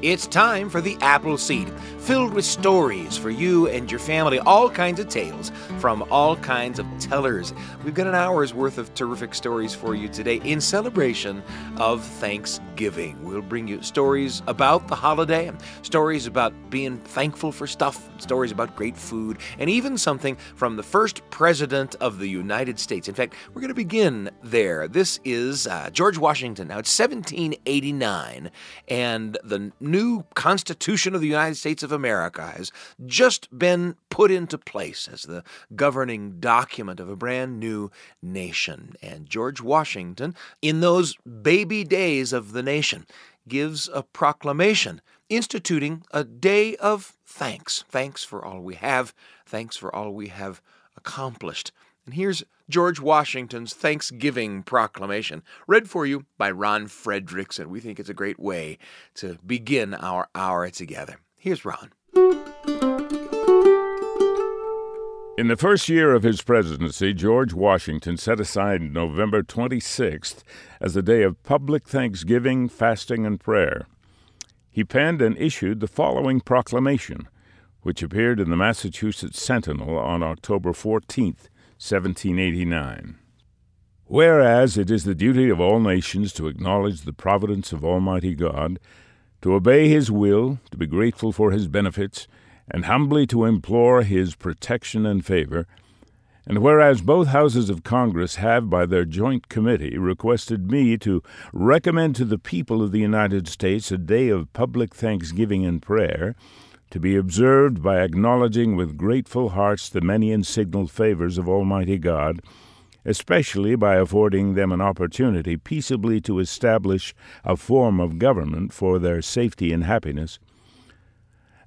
It's time for the Apple Seed, filled with stories for you and your family, all kinds of tales from all kinds of tellers. We've got an hour's worth of terrific stories for you today in celebration of Thanksgiving. We'll bring you stories about the holiday, stories about being thankful for stuff, stories about great food, and even something from the first president of the United States. In fact, we're going to begin there. This is uh, George Washington. Now, it's 1789, and the new Constitution of the United States of America has just been put into place as the governing document of a brand new nation. And George Washington, in those baby days of the nation, gives a proclamation instituting a day of thanks. Thanks for all we have, thanks for all we have accomplished. And here's George Washington's Thanksgiving Proclamation, read for you by Ron Frederickson. We think it's a great way to begin our hour together. Here's Ron. In the first year of his presidency, George Washington set aside November 26th as a day of public thanksgiving, fasting, and prayer. He penned and issued the following proclamation, which appeared in the Massachusetts Sentinel on October 14th, 1789. Whereas it is the duty of all nations to acknowledge the providence of Almighty God, to obey His will, to be grateful for His benefits, and humbly to implore His protection and favor, and whereas both houses of Congress have, by their joint committee, requested me to recommend to the people of the United States a day of public thanksgiving and prayer, to be observed by acknowledging with grateful hearts the many and signal favors of Almighty God, especially by affording them an opportunity peaceably to establish a form of government for their safety and happiness.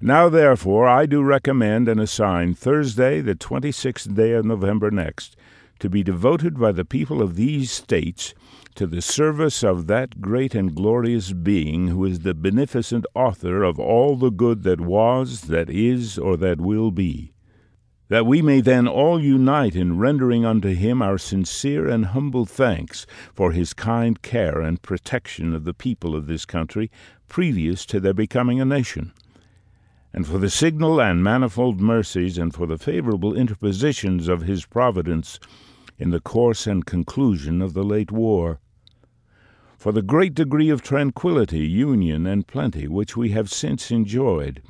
Now, therefore, I do recommend and assign Thursday, the 26th day of November next, to be devoted by the people of these states to the service of that great and glorious Being who is the beneficent author of all the good that was, that is, or that will be. That we may then all unite in rendering unto him our sincere and humble thanks for his kind care and protection of the people of this country previous to their becoming a nation and for the signal and manifold mercies, and for the favorable interpositions of his providence in the course and conclusion of the late war. For the great degree of tranquillity, union, and plenty which we have since enjoyed,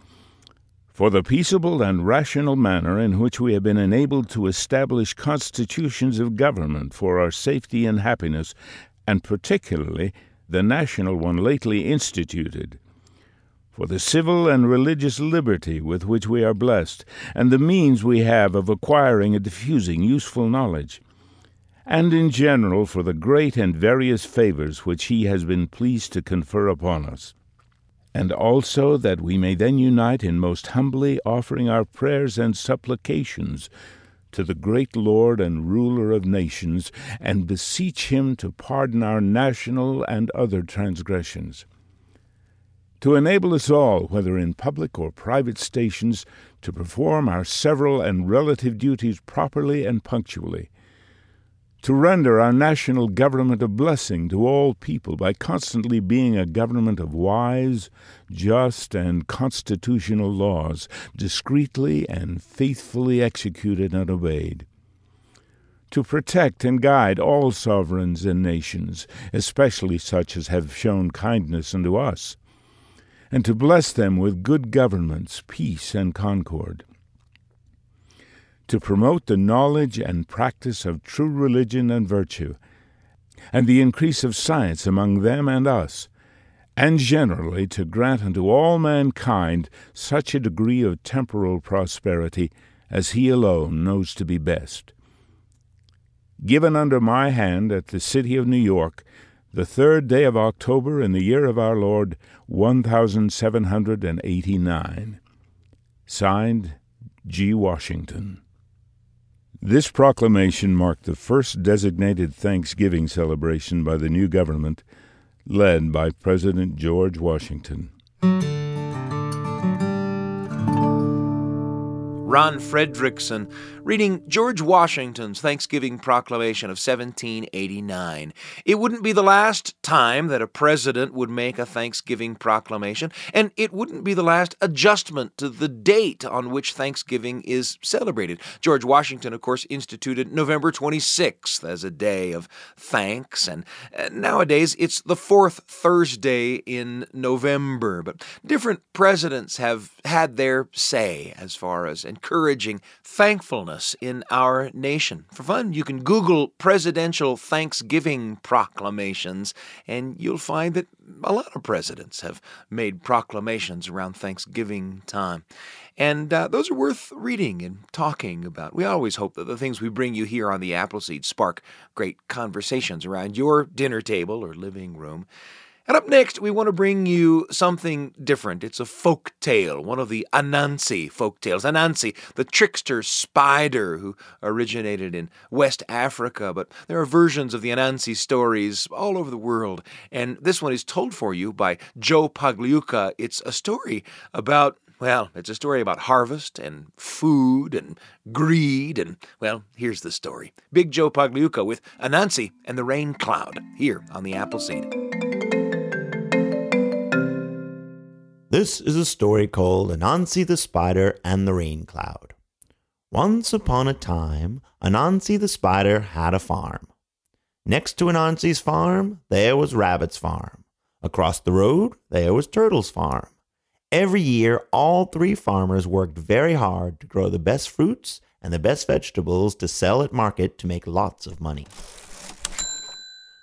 for the peaceable and rational manner in which we have been enabled to establish constitutions of government for our safety and happiness, and particularly the national one lately instituted, for the civil and religious liberty with which we are blessed, and the means we have of acquiring and diffusing useful knowledge and in general for the great and various favors which he has been pleased to confer upon us. And also that we may then unite in most humbly offering our prayers and supplications to the great Lord and ruler of nations, and beseech him to pardon our national and other transgressions. To enable us all, whether in public or private stations, to perform our several and relative duties properly and punctually, to render our national government a blessing to all people by constantly being a government of wise, just, and constitutional laws, discreetly and faithfully executed and obeyed. To protect and guide all sovereigns and nations, especially such as have shown kindness unto us, and to bless them with good governments, peace, and concord to promote the knowledge and practice of true religion and virtue, and the increase of science among them and us, and generally to grant unto all mankind such a degree of temporal prosperity as he alone knows to be best. Given under my hand at the city of New York, the third day of October in the year of our Lord, one thousand seven hundred and eighty nine. Signed, G. Washington. This proclamation marked the first designated Thanksgiving celebration by the new government, led by President George Washington. Ron Frederickson reading George Washington's Thanksgiving Proclamation of 1789. It wouldn't be the last time that a president would make a Thanksgiving proclamation, and it wouldn't be the last adjustment to the date on which Thanksgiving is celebrated. George Washington, of course, instituted November 26th as a day of thanks, and nowadays it's the fourth Thursday in November. But different presidents have had their say as far as encouraging thankfulness in our nation. For fun, you can Google presidential Thanksgiving proclamations, and you'll find that a lot of presidents have made proclamations around Thanksgiving time. And uh, those are worth reading and talking about. We always hope that the things we bring you here on the Apple Seed spark great conversations around your dinner table or living room. And up next, we want to bring you something different. It's a folk tale, one of the Anansi folk tales. Anansi, the trickster spider who originated in West Africa, but there are versions of the Anansi stories all over the world. And this one is told for you by Joe Pagliuca. It's a story about well, it's a story about harvest and food and greed, and, well, here's the story. Big Joe Pagliuca with Anansi and the Rain Cloud, here on the Apple Seed. This is a story called Anansi the Spider and the Rain Cloud. Once upon a time, Anansi the Spider had a farm. Next to Anansi's farm, there was Rabbit's farm. Across the road, there was Turtle's farm. Every year, all three farmers worked very hard to grow the best fruits and the best vegetables to sell at market to make lots of money.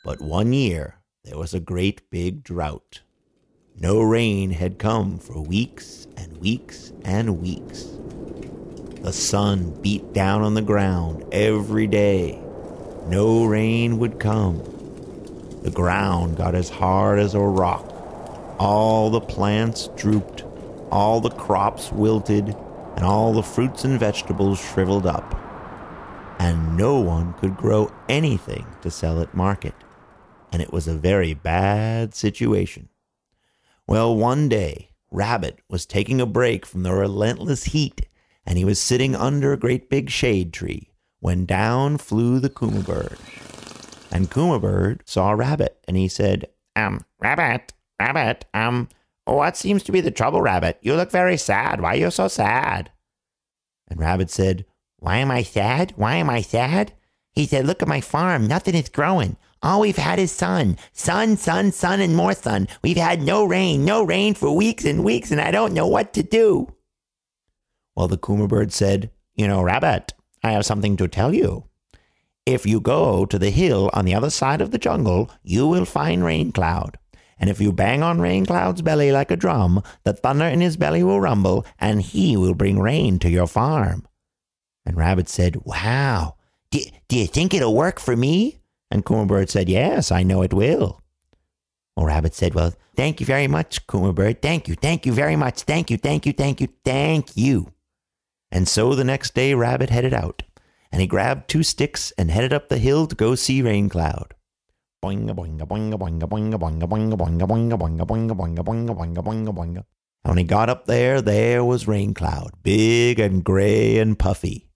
But one year, there was a great big drought. No rain had come for weeks and weeks and weeks. The sun beat down on the ground every day. No rain would come. The ground got as hard as a rock. All the plants drooped, all the crops wilted, and all the fruits and vegetables shriveled up. And no one could grow anything to sell at market. And it was a very bad situation. Well, one day, Rabbit was taking a break from the relentless heat, and he was sitting under a great big shade tree when down flew the Kuma bird. And Kuma bird saw Rabbit, and he said, Um, Rabbit, Rabbit, um, what seems to be the trouble, Rabbit? You look very sad. Why are you so sad? And Rabbit said, Why am I sad? Why am I sad? He said, Look at my farm. Nothing is growing. All we've had is sun. Sun, sun, sun, and more sun. We've had no rain, no rain for weeks and weeks, and I don't know what to do. Well, the Kuma bird said, You know, Rabbit, I have something to tell you. If you go to the hill on the other side of the jungle, you will find Rain Cloud. And if you bang on Rain Cloud's belly like a drum, the thunder in his belly will rumble, and he will bring rain to your farm. And Rabbit said, Wow, do, do you think it'll work for me? And Kuma Bird said, Yes, I know it will. Well, Rabbit said, Well, thank you very much, Kuma Bird. Thank you, thank you very much. Thank you, thank you, thank you, thank you. And so the next day, Rabbit headed out, and he grabbed two sticks and headed up the hill to go see Rain Cloud. Boinga boinga boinga boinga boinga boinga boinga boinga boinga boinga boinga boinga boinga boinga boinga. And when he got up there, there was Rain Cloud, big and gray and puffy.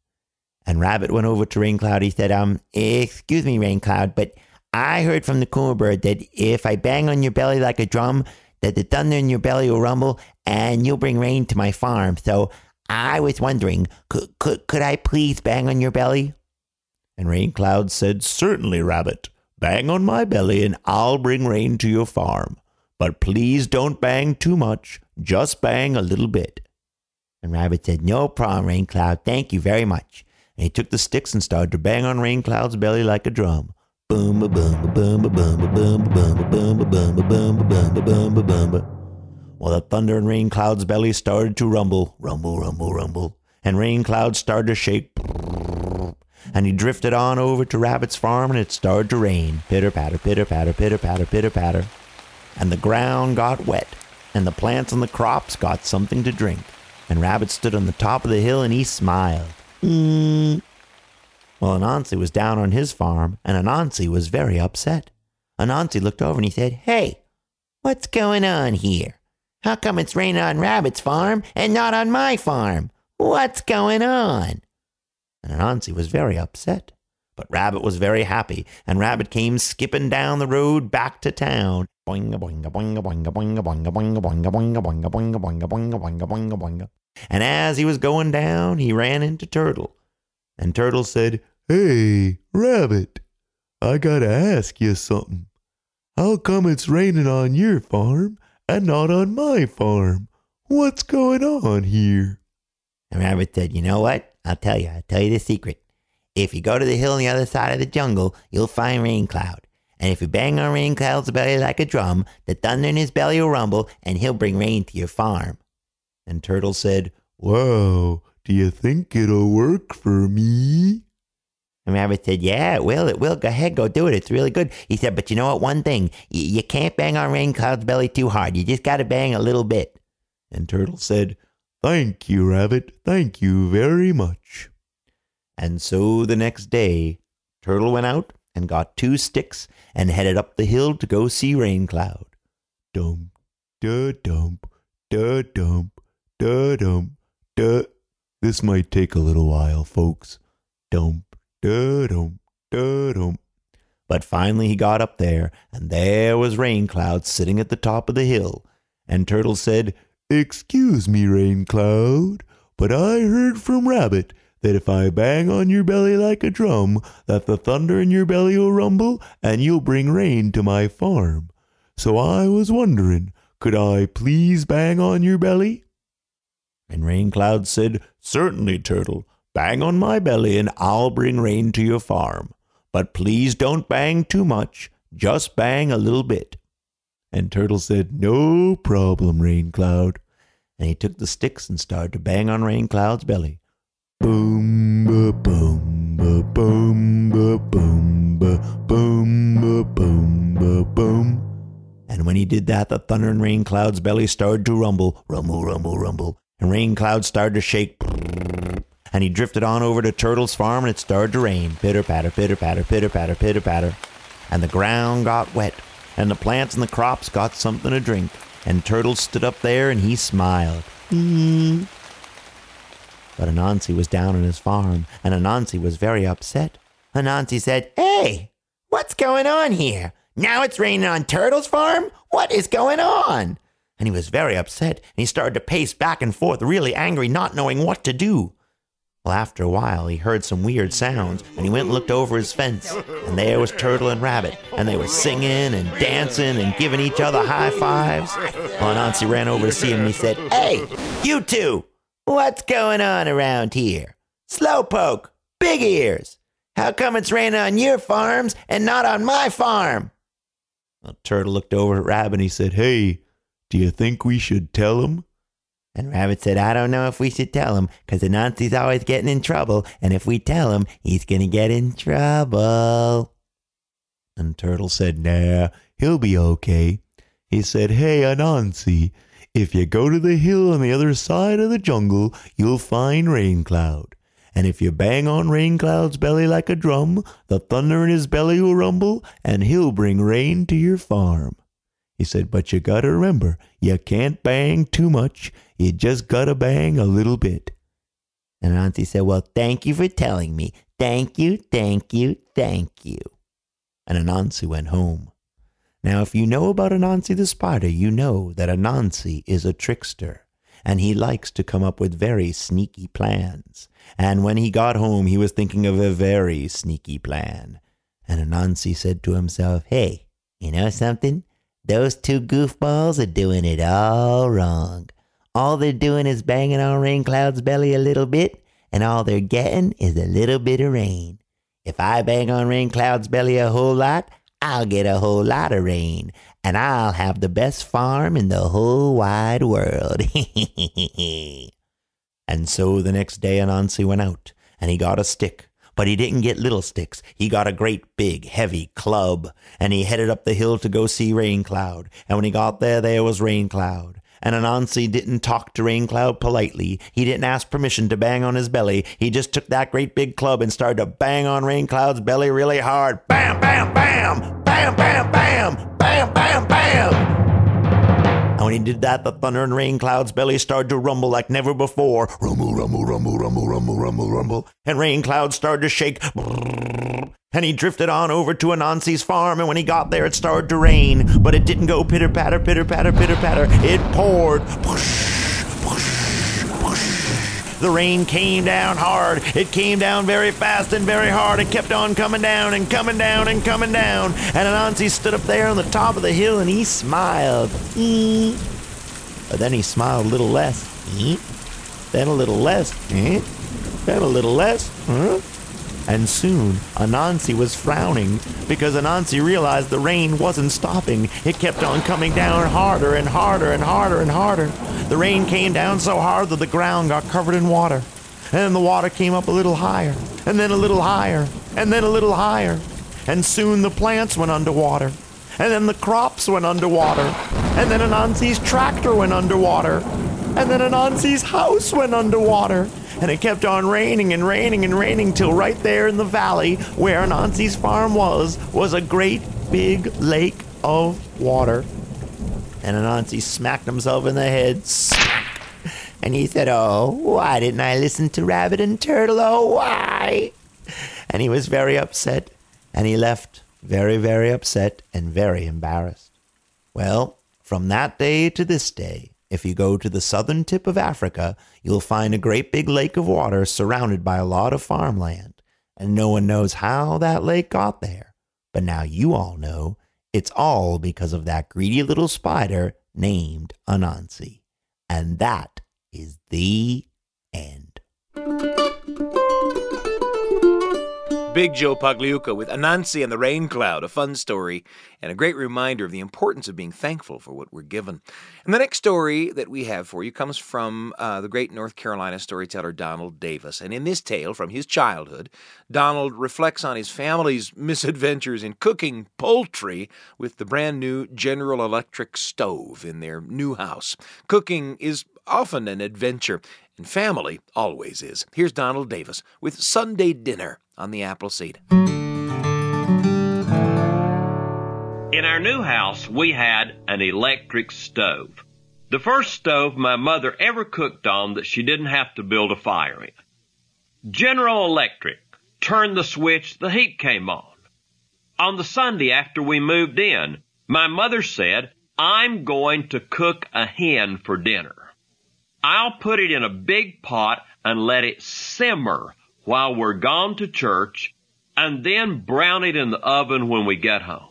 And Rabbit went over to Rain Cloud. He said, Um, excuse me, Rain Cloud, but I heard from the Kuma bird that if I bang on your belly like a drum, that the thunder in your belly will rumble and you'll bring rain to my farm. So I was wondering, could, could, could I please bang on your belly? And Rain Cloud said, Certainly, Rabbit. Bang on my belly and I'll bring rain to your farm. But please don't bang too much. Just bang a little bit. And Rabbit said, No problem, Rain Cloud. Thank you very much. And he took the sticks and started to bang on Rain Cloud's belly like a drum. Boom, ba boom, ba boom, ba boom, ba boom, ba boom, ba boom, ba boom, ba boom, ba boom, ba boom, ba boom, ba. Well, the thunder in Rain Cloud's belly started to rumble, rumble, rumble, rumble, and Rain Cloud started to shake. And he drifted on over to Rabbit's farm, and it started to rain. Pitter patter, pitter patter, pitter patter, pitter patter. And the ground got wet, and the plants and the crops got something to drink. And Rabbit stood on the top of the hill, and he smiled. Mm. Well, Anansi was down on his farm, and Anansi was very upset. Anansi looked over and he said, Hey, what's going on here? How come it's raining on Rabbit's farm and not on my farm? What's going on? And Anansi was very upset. But Rabbit was very happy, and Rabbit came skipping down the road back to town. Boinga boinga boinga boinga boinga boinga boinga boinga boinga boinga boinga boinga boinga boinga boinga boinga. And as he was going down, he ran into Turtle. And Turtle said, Hey, Rabbit, I gotta ask you something. How come it's raining on your farm and not on my farm? What's going on here? And Rabbit said, You know what? I'll tell you. I'll tell you the secret. If you go to the hill on the other side of the jungle, you'll find Rain Cloud. And if you bang on Rain Cloud's belly like a drum, the thunder in his belly will rumble, and he'll bring rain to your farm. And Turtle said, Wow, do you think it'll work for me? And Rabbit said, Yeah, it will. It will. Go ahead, go do it. It's really good. He said, But you know what? One thing, y- you can't bang on Rain Cloud's belly too hard. You just got to bang a little bit. And Turtle said, Thank you, Rabbit. Thank you very much. And so the next day, Turtle went out and got two sticks and headed up the hill to go see Rain Cloud. Dump, da dump, da dump, da dump, da. This might take a little while, folks. Dump, da dump, da dump. But finally he got up there, and there was Rain Cloud sitting at the top of the hill. And Turtle said, Excuse me, Rain Cloud, but I heard from Rabbit that if I bang on your belly like a drum, that the thunder in your belly will rumble and you'll bring rain to my farm. So I was wondering, could I please bang on your belly? And Rain Cloud said, Certainly, Turtle. Bang on my belly, and I'll bring rain to your farm. But please don't bang too much. Just bang a little bit. And Turtle said, No problem, Rain Cloud. And he took the sticks and started to bang on Rain Cloud's belly. Boom, ba, boom, ba, boom, ba, boom, ba, boom, ba, boom, ba, boom. And when he did that, the thunder in Rain Cloud's belly started to rumble, rumble, rumble, rumble. And Rain Cloud started to shake. And he drifted on over to Turtle's farm, and it started to rain. Pitter patter, pitter patter, pitter patter, pitter patter. And the ground got wet, and the plants and the crops got something to drink. And Turtle stood up there and he smiled. Mm. But Anansi was down on his farm, and Anansi was very upset. Anansi said, Hey, what's going on here? Now it's raining on Turtle's farm? What is going on? And he was very upset, and he started to pace back and forth, really angry, not knowing what to do. Well, after a while, he heard some weird sounds, and he went and looked over his fence, and there was Turtle and Rabbit, and they were singing and dancing and giving each other high fives. Well, Anansi ran over to see him, and he said, Hey, you two, what's going on around here? Slowpoke, big ears, how come it's raining on your farms and not on my farm? Well, Turtle looked over at Rabbit, and he said, Hey, do you think we should tell him? And Rabbit said, I don't know if we should tell him, because Anansi's always getting in trouble, and if we tell him, he's going to get in trouble. And Turtle said, Nah, he'll be okay. He said, Hey, Anansi, if you go to the hill on the other side of the jungle, you'll find Rain Cloud. And if you bang on Rain Cloud's belly like a drum, the thunder in his belly will rumble, and he'll bring rain to your farm. He said, But you gotta remember, you can't bang too much. You just gotta bang a little bit. And Anansi said, Well, thank you for telling me. Thank you, thank you, thank you. And Anansi went home. Now, if you know about Anansi the spider, you know that Anansi is a trickster, and he likes to come up with very sneaky plans. And when he got home, he was thinking of a very sneaky plan. And Anansi said to himself, Hey, you know something? Those two goofballs are doing it all wrong. All they're doing is banging on Rain Cloud's belly a little bit, and all they're getting is a little bit of rain. If I bang on Rain Cloud's belly a whole lot, I'll get a whole lot of rain, and I'll have the best farm in the whole wide world. And so the next day Anansi went out, and he got a stick. But he didn't get little sticks. He got a great big heavy club, and he headed up the hill to go see Rain Cloud. And when he got there, there was Rain Cloud. And Anansi didn't talk to Rain Cloud politely. He didn't ask permission to bang on his belly. He just took that great big club and started to bang on Rain Cloud's belly really hard. Bam, bam, bam! Bam, bam, bam! Bam, bam, bam! And when he did that, the thunder and rain clouds' belly started to rumble like never before. Rumble, rumble, rumble, rumble, rumble, rumble, rumble. And rain clouds started to shake. And he drifted on over to Anansi's farm, and when he got there, it started to rain. But it didn't go pitter patter, pitter patter, pitter patter. It poured. The rain came down hard. It came down very fast and very hard. It kept on coming down and coming down and coming down. And Anansi stood up there on the top of the hill and he smiled. But then he smiled a little less. Then a little less. Then a little less. And soon Anansi was frowning because Anansi realized the rain wasn't stopping. It kept on coming down harder and harder and harder and harder. The rain came down so hard that the ground got covered in water. And then the water came up a little higher, and then a little higher, and then a little higher. And soon the plants went underwater. And then the crops went underwater. And then Anansi's tractor went underwater. And then Anansi's house went underwater. And it kept on raining and raining and raining till right there in the valley where Anansi's farm was, was a great big lake of water. And Anansi smacked himself in the head. And he said, Oh, why didn't I listen to Rabbit and Turtle? Oh, why? And he was very upset. And he left very, very upset and very embarrassed. Well, from that day to this day, if you go to the southern tip of Africa, you'll find a great big lake of water surrounded by a lot of farmland. And no one knows how that lake got there. But now you all know it's all because of that greedy little spider named Anansi. And that is the end. Big Joe Pagliuca with Anansi and the Rain Cloud, a fun story and a great reminder of the importance of being thankful for what we're given. And the next story that we have for you comes from uh, the great North Carolina storyteller Donald Davis. And in this tale from his childhood, Donald reflects on his family's misadventures in cooking poultry with the brand new General Electric stove in their new house. Cooking is often an adventure, and family always is. Here's Donald Davis with Sunday Dinner on the Apple Seed. In our new house, we had an electric stove. The first stove my mother ever cooked on that she didn't have to build a fire in. General Electric turned the switch, the heat came on. On the Sunday after we moved in, my mother said, I'm going to cook a hen for dinner. I'll put it in a big pot and let it simmer while we're gone to church and then brown it in the oven when we get home.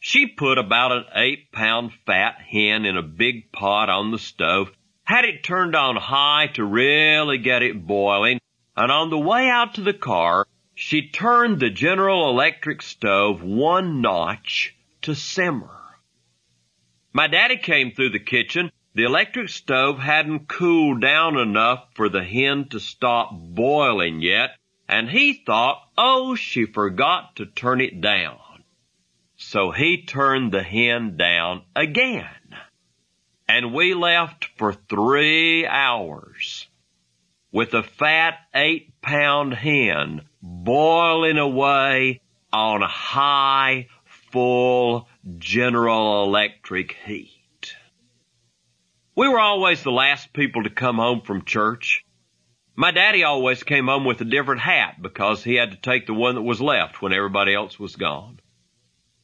She put about an eight pound fat hen in a big pot on the stove, had it turned on high to really get it boiling, and on the way out to the car, she turned the General Electric stove one notch to simmer. My daddy came through the kitchen the electric stove hadn't cooled down enough for the hen to stop boiling yet, and he thought, oh, she forgot to turn it down. So he turned the hen down again. And we left for three hours with a fat eight pound hen boiling away on high, full General Electric heat. We were always the last people to come home from church. My daddy always came home with a different hat because he had to take the one that was left when everybody else was gone.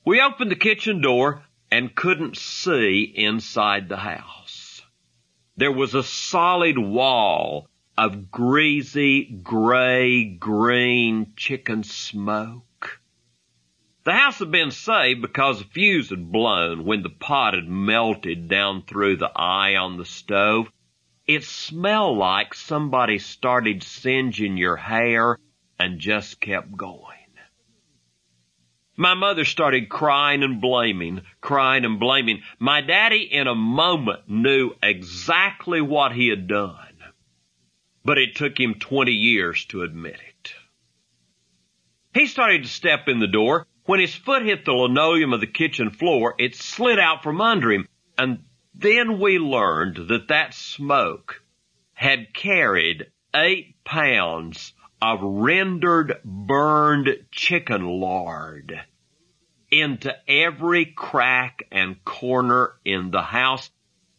We opened the kitchen door and couldn't see inside the house. There was a solid wall of greasy, gray, green chicken smoke. The house had been saved because the fuse had blown when the pot had melted down through the eye on the stove. It smelled like somebody started singeing your hair and just kept going. My mother started crying and blaming, crying and blaming. My daddy in a moment knew exactly what he had done, but it took him 20 years to admit it. He started to step in the door when his foot hit the linoleum of the kitchen floor, it slid out from under him, and then we learned that that smoke had carried eight pounds of rendered burned chicken lard. into every crack and corner in the house.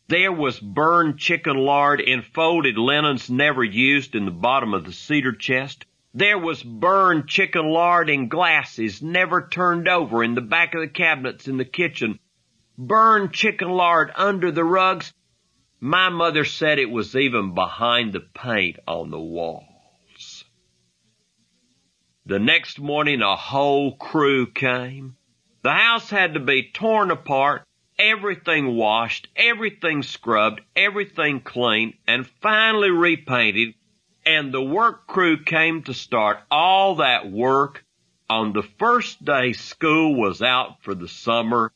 There was burned chicken lard in folded linens never used in the bottom of the cedar chest. There was burned chicken lard in glasses never turned over in the back of the cabinets in the kitchen. Burned chicken lard under the rugs. My mother said it was even behind the paint on the walls. The next morning a whole crew came. The house had to be torn apart, everything washed, everything scrubbed, everything cleaned, and finally repainted. And the work crew came to start all that work on the first day school was out for the summer.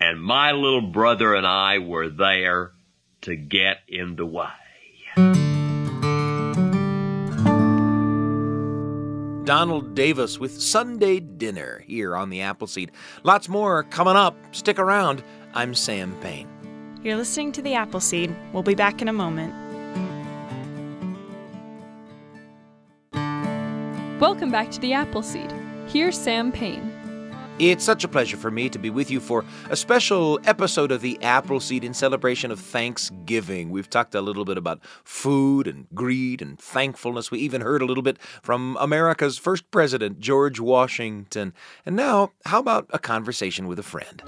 And my little brother and I were there to get in the way. Donald Davis with Sunday Dinner here on the Apple Seed. Lots more coming up. Stick around. I'm Sam Payne. You're listening to The Apple Seed. We'll be back in a moment. Welcome back to The Apple Seed. Here's Sam Payne. It's such a pleasure for me to be with you for a special episode of the Apple Seed in celebration of Thanksgiving. We've talked a little bit about food and greed and thankfulness. We even heard a little bit from America's first president, George Washington. And now, how about a conversation with a friend?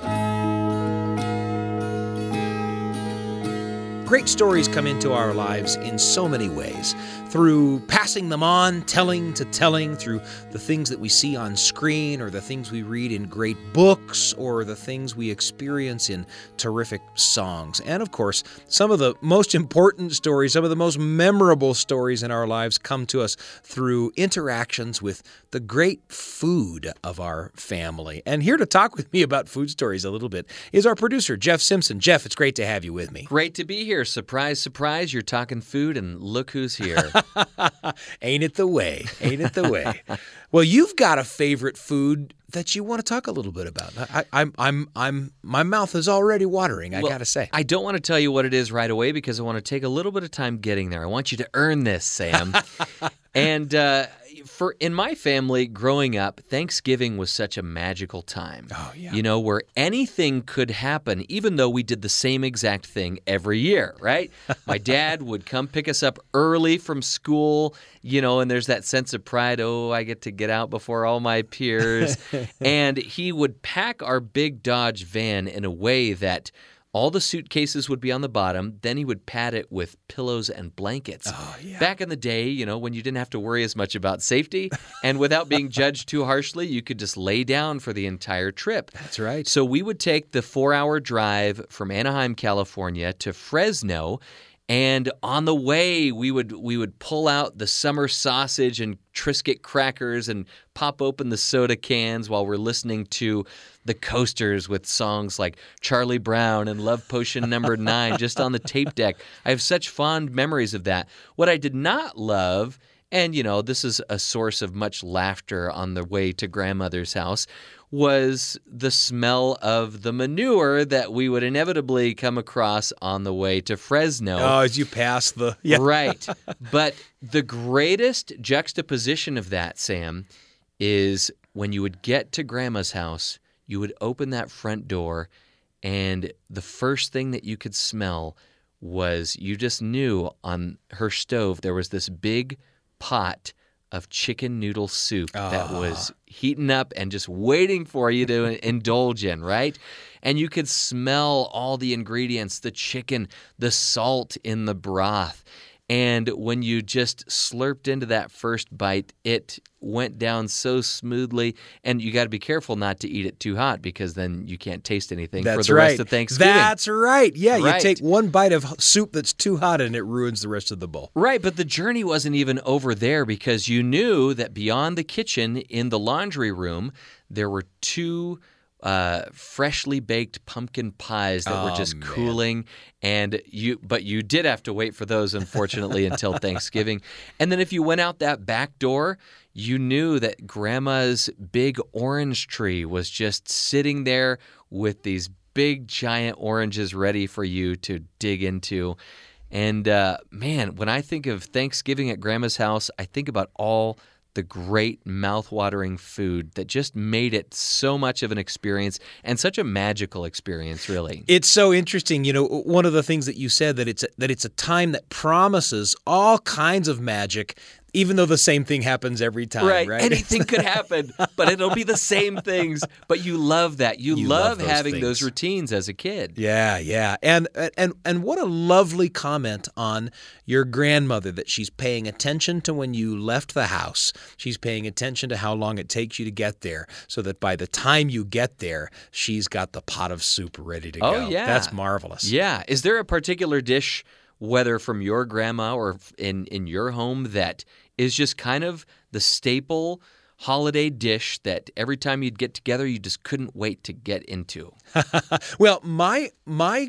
Great stories come into our lives in so many ways through passing them on, telling to telling, through the things that we see on screen, or the things we read in great books, or the things we experience in terrific songs. And of course, some of the most important stories, some of the most memorable stories in our lives come to us through interactions with the great food of our family. And here to talk with me about food stories a little bit is our producer, Jeff Simpson. Jeff, it's great to have you with me. Great to be here. Surprise, surprise, you're talking food, and look who's here. Ain't it the way? Ain't it the way? well, you've got a favorite food that you want to talk a little bit about. I, I'm, I'm, I'm, my mouth is already watering. I Well, gotta say. I don't want to tell you what it is right away because I want to take a little bit of time getting there. I want you to earn this, Sam. and uh, for in my family growing up, Thanksgiving was such a magical time. Oh, yeah. You know, where anything could happen, even though we did the same exact thing every year, right? My dad would come pick us up early from school, you know, and there's that sense of pride. Oh, I get to get out before all my peers. and he would pack our big Dodge van in a way that all the suitcases would be on the bottom. Then he would pad it with pillows and blankets. Oh, yeah. Back in the day, you know, when you didn't have to worry as much about safety and without being judged too harshly, you could just lay down for the entire trip. That's right. So we would take the four hour drive from Anaheim, California to Fresno. And on the way, we would we would pull out the summer sausage and Triscuit crackers and pop open the soda cans while we're listening to the coasters with songs like Charlie Brown and Love Potion Number Nine just on the tape deck. I have such fond memories of that. What I did not love and, you know, this is a source of much laughter on the way to grandmother's house, was the smell of the manure that we would inevitably come across on the way to Fresno. Oh, as you pass the yeah. Right. But the greatest juxtaposition of that, Sam, is when you would get to grandma's house, you would open that front door, and the first thing that you could smell was you just knew on her stove there was this big pot of chicken noodle soup that ah. was heating up and just waiting for you to indulge in, right? And you could smell all the ingredients the chicken, the salt in the broth. And when you just slurped into that first bite, it went down so smoothly. And you got to be careful not to eat it too hot because then you can't taste anything That's for the right. rest of Thanksgiving. That's right. Yeah, you take one bite of soup that's too hot and it ruins the rest of the bowl. Right, but the journey wasn't even over there because you knew that beyond the kitchen in the laundry room, there were two uh, freshly baked pumpkin pies that were Oh, just man. cooling and you but you did have to wait for those unfortunately until Thanksgiving. And then if you went out that back door, you knew that grandma's big orange tree was just sitting there with these big giant oranges ready for you to dig into. And uh, man, when I think of Thanksgiving at grandma's house, I think about all the great mouth-watering food that just made it so much of an experience and such a magical experience, really. It's so interesting, you know. One of the things that you said that it's a, that it's a time that promises all kinds of magic even though the same thing happens every time, right? right? Anything could happen, but it'll be the same things. But you love that. You, You love, love those having things. those routines as a kid. Yeah, yeah. And and and what a lovely comment on your grandmother that she's paying attention to when you left the house. She's paying attention to how long it takes you to get there so that by the time you get there, she's got the pot of soup ready to Oh, go. yeah. That's marvelous. Yeah. Is there a particular dish, whether from your grandma or in in your home, that is just kind of the staple holiday dish that every time you'd get together, you just couldn't wait to get into? Well, my my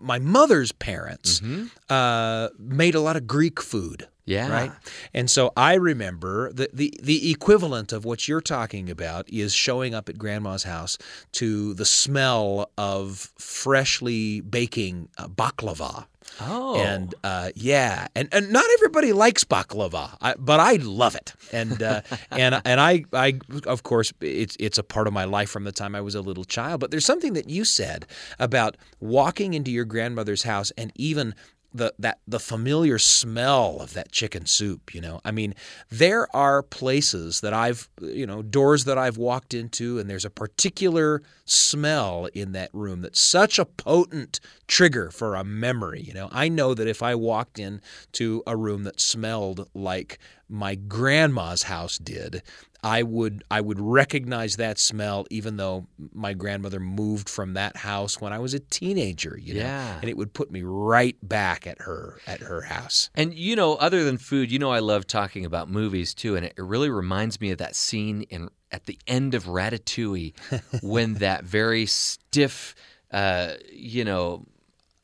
my mother's parents uh, made a lot of Greek food. Yeah. Right. And so I remember the, the the equivalent of what you're talking about is showing up at grandma's house to the smell of freshly baking uh, baklava. Oh. And uh, yeah, and, and not everybody likes baklava, I, but I love it. And uh, and and I I of course it's it's a part of my life from the time I was a little child. But there's something that you said about walking into your grandmother's house and even the that the familiar smell of that chicken soup you know? I mean there are places that i've you know doors that i've walked into and there's a particular smell in that room that's such a potent trigger for a memory you know i know that if i walked in to a room that smelled like my grandma's house did I would I would recognize that smell even though my grandmother moved from that house when I was a teenager, you know. Yeah. And it would put me right back at her at her house. And you know, other than food, you know, I love talking about movies too, and it really reminds me of that scene in at the end of Ratatouille when that very stiff, uh, you know,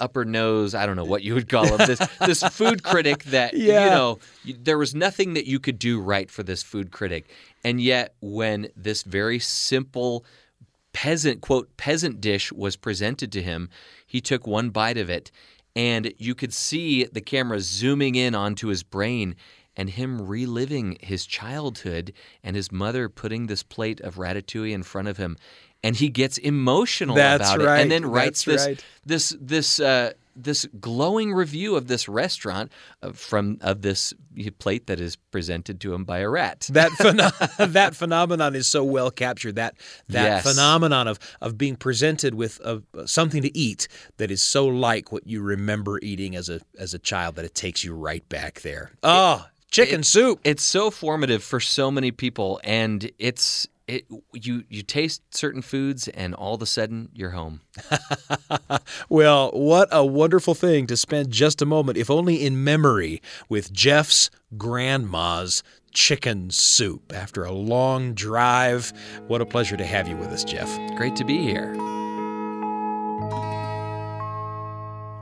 upper nose, I don't know what you would call him, this this food critic that Yeah. you know, there was nothing that you could do right for this food critic, and yet when this very simple peasant quote peasant dish was presented to him he took one bite of it and you could see the camera zooming in onto his brain and him reliving his childhood and his mother putting this plate of ratatouille in front of him and he gets emotional That's about it and then writes That's this right. this this uh, this glowing review of this restaurant uh, from of this plate that is presented to him by a rat That pheno- that phenomenon is so well captured. That that Yes. phenomenon of of being presented with uh, something to eat that is so like what you remember eating as a as a child that it takes you right back there. Oh, chicken soup. it's so formative for so many people and it's it you you taste certain foods and all of a sudden you're home Well, what a wonderful thing to spend just a moment, if only in memory, with Jeff's grandma's chicken soup after a long drive. What a pleasure to have you with us, Jeff. great to be here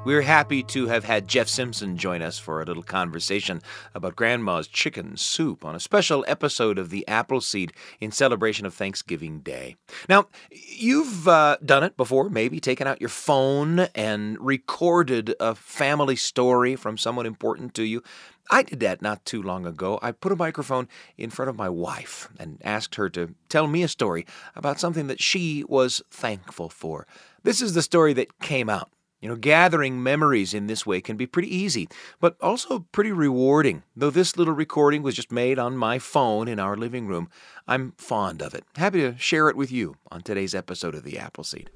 We're happy to have had Jeff Simpson join us for a little conversation about Grandma's chicken soup on a special episode of the Apple Seed in celebration of Thanksgiving Day. Now, you've uh, done it before, maybe taken out your phone and recorded a family story from someone important to you. I did that not too long ago. I put a microphone in front of my wife and asked her to tell me a story about something that she was thankful for. This is the story that came out. You know, gathering memories in this way can be pretty easy, but also pretty rewarding. Though this little recording was just made on my phone in our living room, I'm fond of it. Happy to share it with you on today's episode of The Apple Seed.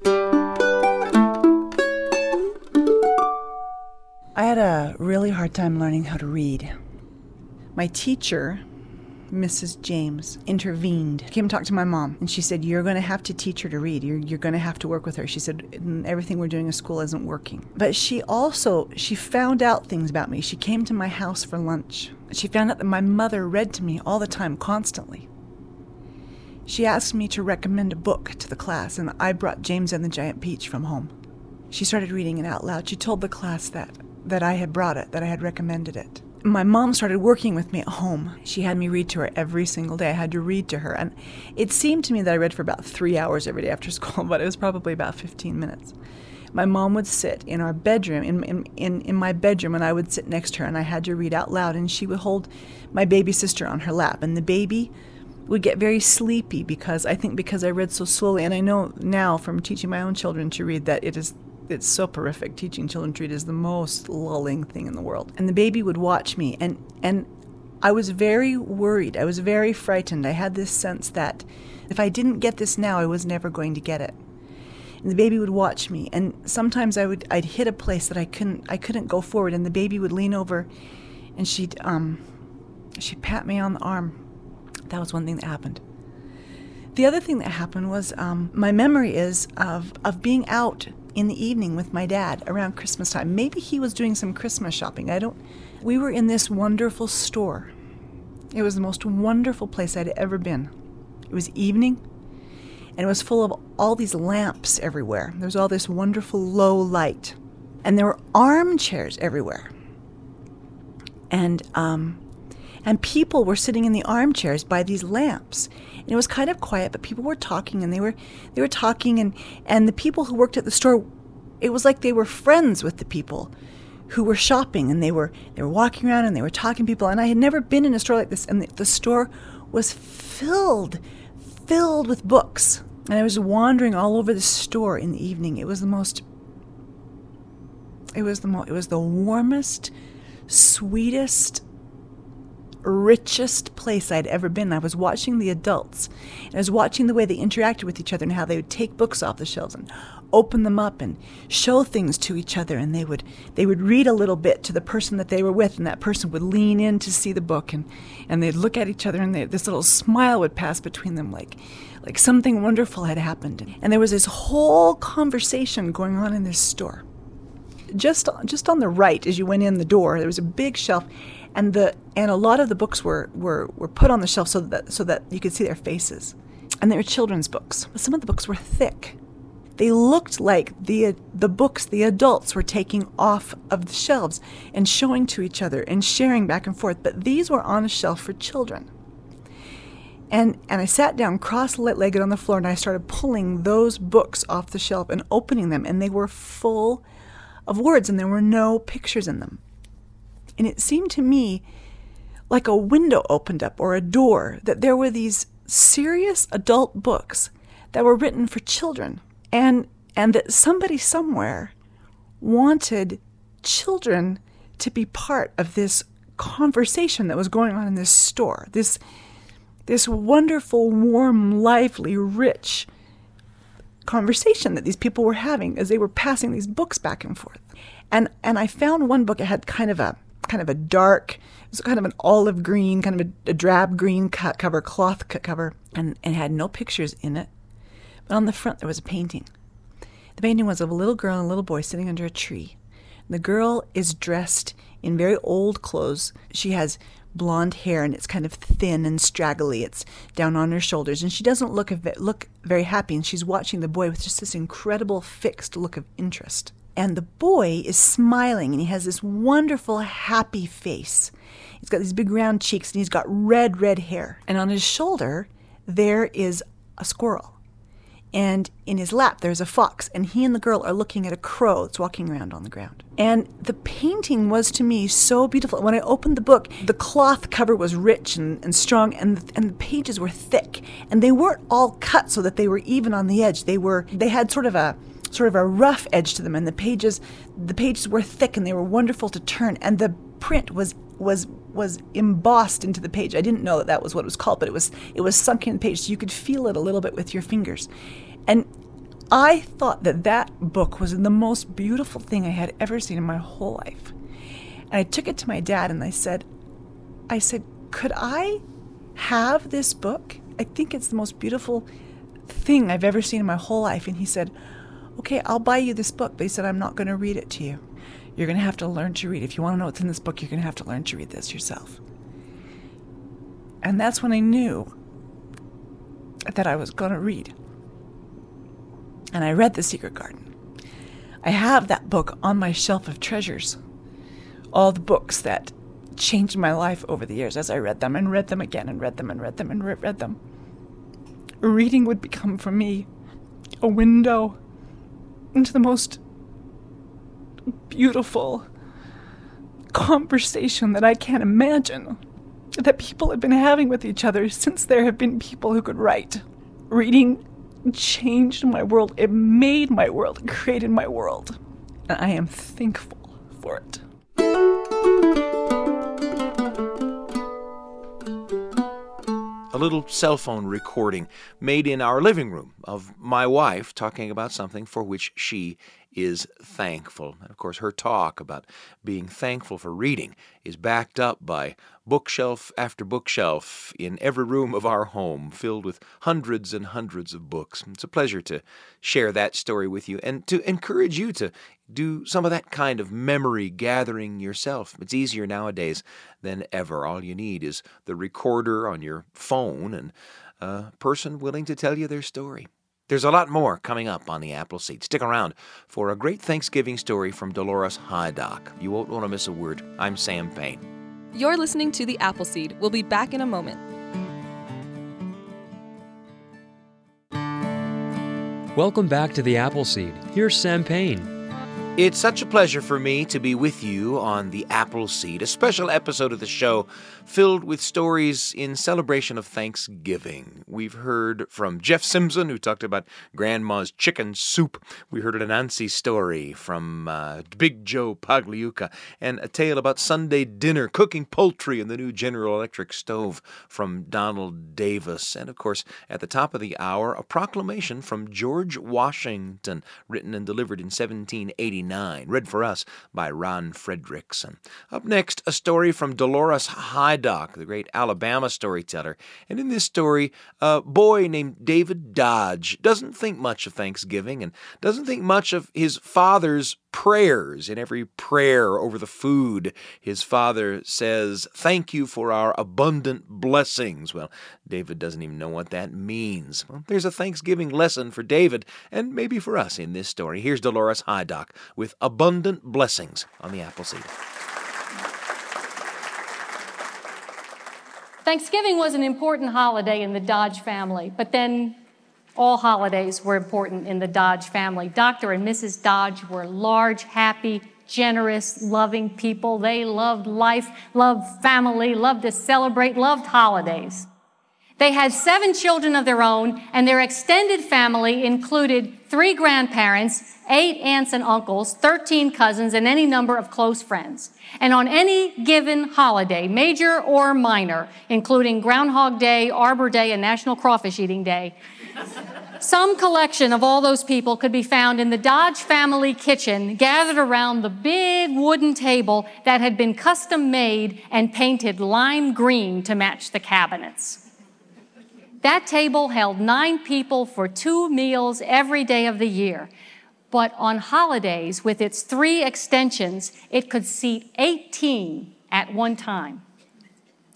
I had a really hard time learning how to read. My teacher, Mrs. James, intervened, came to talk to my mom, and she said, You're going to have to teach her to read. You're, you're going to have to work with her. She said, "Mm, Everything we're doing in school isn't working. But she also, she found out things about me. She came to my house for lunch. She found out that my mother read to me all the time, constantly. She asked me to recommend a book to the class, and I brought James and the Giant Peach from home. She started reading it out loud. She told the class that that I had brought it, that I had recommended it. My mom started working with me at home. She had me read to her every single day. I had to read to her, and it seemed to me that I read for about three hours every day after school, but it was probably about 15 minutes. my mom would sit in our bedroom, in, in, in, my bedroom, and I would sit next to her, and I had to read out loud, and she would hold my baby sister on her lap, and the baby would get very sleepy because I think because I read so slowly, and I know now from teaching my own children to read that it is it's so soporific. Teaching children to read is the most lulling thing in the world. And the baby would watch me, and and I was very worried. I was very frightened. I had this sense that if I didn't get this now, I was never going to get it and the baby would watch me and sometimes I would I'd hit a place that I couldn't I couldn't go forward and the baby would lean over and she'd um she'd pat me on the arm. That was one thing that happened. The other thing that happened was um, my memory is of of being out in the evening with my dad around Christmas time. Maybe he was doing some Christmas shopping. I don't. We were in this wonderful store. It was the most wonderful place I'd ever been. It was evening and it was full of all these lamps everywhere. There was all this wonderful low light, and there were armchairs everywhere. And um, and people were sitting in the armchairs by these lamps. And it was kind of quiet, but people were talking, and they were they were talking, and and the people who worked at the store, it was like they were friends with the people who were shopping, and they were they were walking around and they were talking to people. And I had never been in a store like this, and the, the store was filled filled with books. And I was wandering all over the store in the evening. It was the most it was the most it was the warmest, sweetest, richest place I'd ever been. I was watching the adults. And I was watching the way they interacted with each other and how they would take books off the shelves and open them up and show things to each other and they would they would read a little bit to the person that they were with and that person would lean in to see the book and and they'd look at each other and they, this little smile would pass between them like like something wonderful had happened. And there was this whole conversation going on in this store. Just just on the right as you went in the door, there was a big shelf and the and a lot of the books were, were, were put on the shelf so that so that you could see their faces. And they were children's books. But some of the books were thick. They looked like the the books the adults were taking off of the shelves and showing to each other and sharing back and forth, but these were on a shelf for children. And, and I sat down cross legged on the floor and I started pulling those books off the shelf and opening them, and they were full of words and there were no pictures in them. And it seemed to me like a window opened up or a door, that there were these serious adult books that were written for children, and, and that somebody somewhere wanted children to be part of this conversation that was going on in this store. This this wonderful, warm, lively, rich conversation that these people were having as they were passing these books back and forth. And and I found one book. It had kind of a kind of a dark, it was kind of an olive green, kind of a, a drab green cut cover, cloth cut cover, and, and had no pictures in it. But on the front there was a painting. The painting was of a little girl and a little boy sitting under a tree. The girl is dressed in very old clothes. She has blonde hair and it's kind of thin and straggly. It's down on her shoulders, and she doesn't look look very happy. And she's watching the boy with just this incredible fixed look of interest. And the boy is smiling, and he has this wonderful happy face. He's got these big round cheeks, and he's got red red hair. And on his shoulder there is a squirrel and in his lap there's a fox, and he and the girl are looking at a crow that's walking around on the ground. And the painting was to me so beautiful. When I opened the book, the cloth cover was rich and, and strong, and the, and the pages were thick, and they weren't all cut so that they were even on the edge. They were they had sort of a sort of a rough edge to them, and the pages the pages were thick and they were wonderful to turn, and the print was was was embossed into the page. I didn't know that that was what it was called, but it was it was sunk in the page, so you could feel it a little bit with your fingers. And I thought that that book was the most beautiful thing I had ever seen in my whole life. And I took it to my dad and I said, I said, could I have this book? I think it's the most beautiful thing I've ever seen in my whole life. And he said, okay, I'll buy you this book. He said, I'm not going to read it to you. You're going to have to learn to read. If you want to know what's in this book, you're going to have to learn to read this yourself. And that's when I knew that I was going to read. And I read The Secret Garden. I have that book on my shelf of treasures. All the books that changed my life over the years as I read them and read them again and read them and read them and read them. Reading would become for me a window into the most beautiful conversation that I can't imagine that people have been having with each other since there have been people who could write. Reading changed my world, it made my world, it created my world. And I am thankful for it. A little cell phone recording made in our living room of my wife talking about something for which she is thankful. And of course, her talk about being thankful for reading is backed up by bookshelf after bookshelf in every room of our home, filled with hundreds and hundreds of books. It's a pleasure to share that story with you and to encourage you to do some of that kind of memory gathering yourself. It's easier nowadays than ever. All you need is the recorder on your phone and a person willing to tell you their story. There's a lot more coming up on the Apple Seed. Stick around for a great Thanksgiving story from Dolores Hydock. You won't want to miss a word. I'm Sam Payne. You're listening to the Apple Seed. We'll be back in a moment. Welcome back to the Apple Seed. Here's Sam Payne. It's such a pleasure for me to be with you on the Apple Seed, a special episode of the show filled with stories in celebration of Thanksgiving. We've heard from Jeff Simpson, who talked about Grandma's chicken soup. We heard an Anansi story from uh, Big Joe Pagliuca, and a tale about Sunday dinner, cooking poultry in the new General Electric stove from Donald Davis. And of course, at the top of the hour, a proclamation from George Washington, written and delivered in 1789, read for us by Ron Frederickson. Up next, a story from Dolores Hydock, the great Alabama storyteller. And in this story, a boy named David Dodge doesn't think much of Thanksgiving and doesn't think much of his father's prayers. In every prayer over the food, his father says, Thank you for our abundant blessings. Well, David doesn't even know what that means. Well, there's a Thanksgiving lesson for David and maybe for us in this story. Here's Dolores Hydock with Abundant Blessings on the Apple Seed. Thanksgiving was an important holiday in the Dodge family, but then all holidays were important in the Dodge family. Dr. and Mrs. Dodge were large, happy, generous, loving people. They loved life, loved family, loved to celebrate, loved holidays. They had seven children of their own, and their extended family included three grandparents, eight aunts and uncles, 13 cousins, and any number of close friends. And on any given holiday, major or minor, including Groundhog Day, Arbor Day, and National Crawfish Eating Day, some collection of all those people could be found in the Dodge family kitchen, gathered around the big wooden table that had been custom made and painted lime green to match the cabinets. That table held nine people for two meals every day of the year. But on holidays, with its three extensions, it could seat 18 at one time.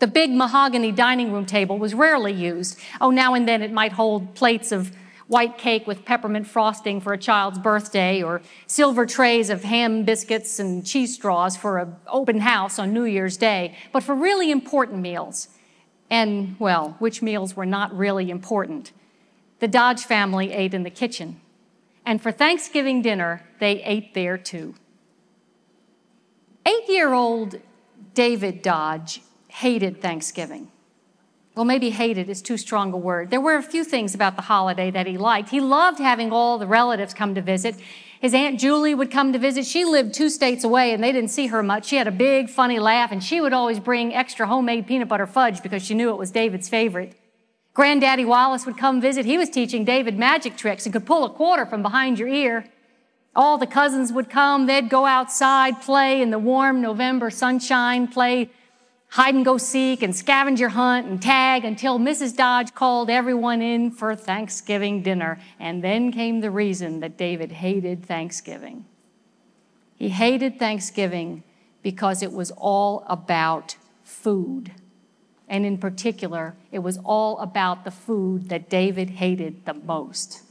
The big mahogany dining room table was rarely used. Oh, now and then it might hold plates of white cake with peppermint frosting for a child's birthday, or silver trays of ham biscuits and cheese straws for an open house on New Year's Day. But for really important meals, and, well, which meals were not really important. The Dodge family ate in the kitchen. And for Thanksgiving dinner, they ate there too. Eight year old David Dodge hated Thanksgiving. Well, maybe hated is too strong a word. There were a few things about the holiday that he liked. He loved having all the relatives come to visit. His Aunt Julie would come to visit. She lived two states away and they didn't see her much. She had a big, funny laugh and she would always bring extra homemade peanut butter fudge because she knew it was David's favorite. Granddaddy Wallace would come visit. He was teaching David magic tricks and could pull a quarter from behind your ear. All the cousins would come. They'd go outside, play in the warm November sunshine, play hide and go seek and scavenger hunt and tag until Mrs. Dodge called everyone in for Thanksgiving dinner. And then came the reason that David hated Thanksgiving. He hated Thanksgiving because it was all about food. And in particular, it was all about the food that David hated the most.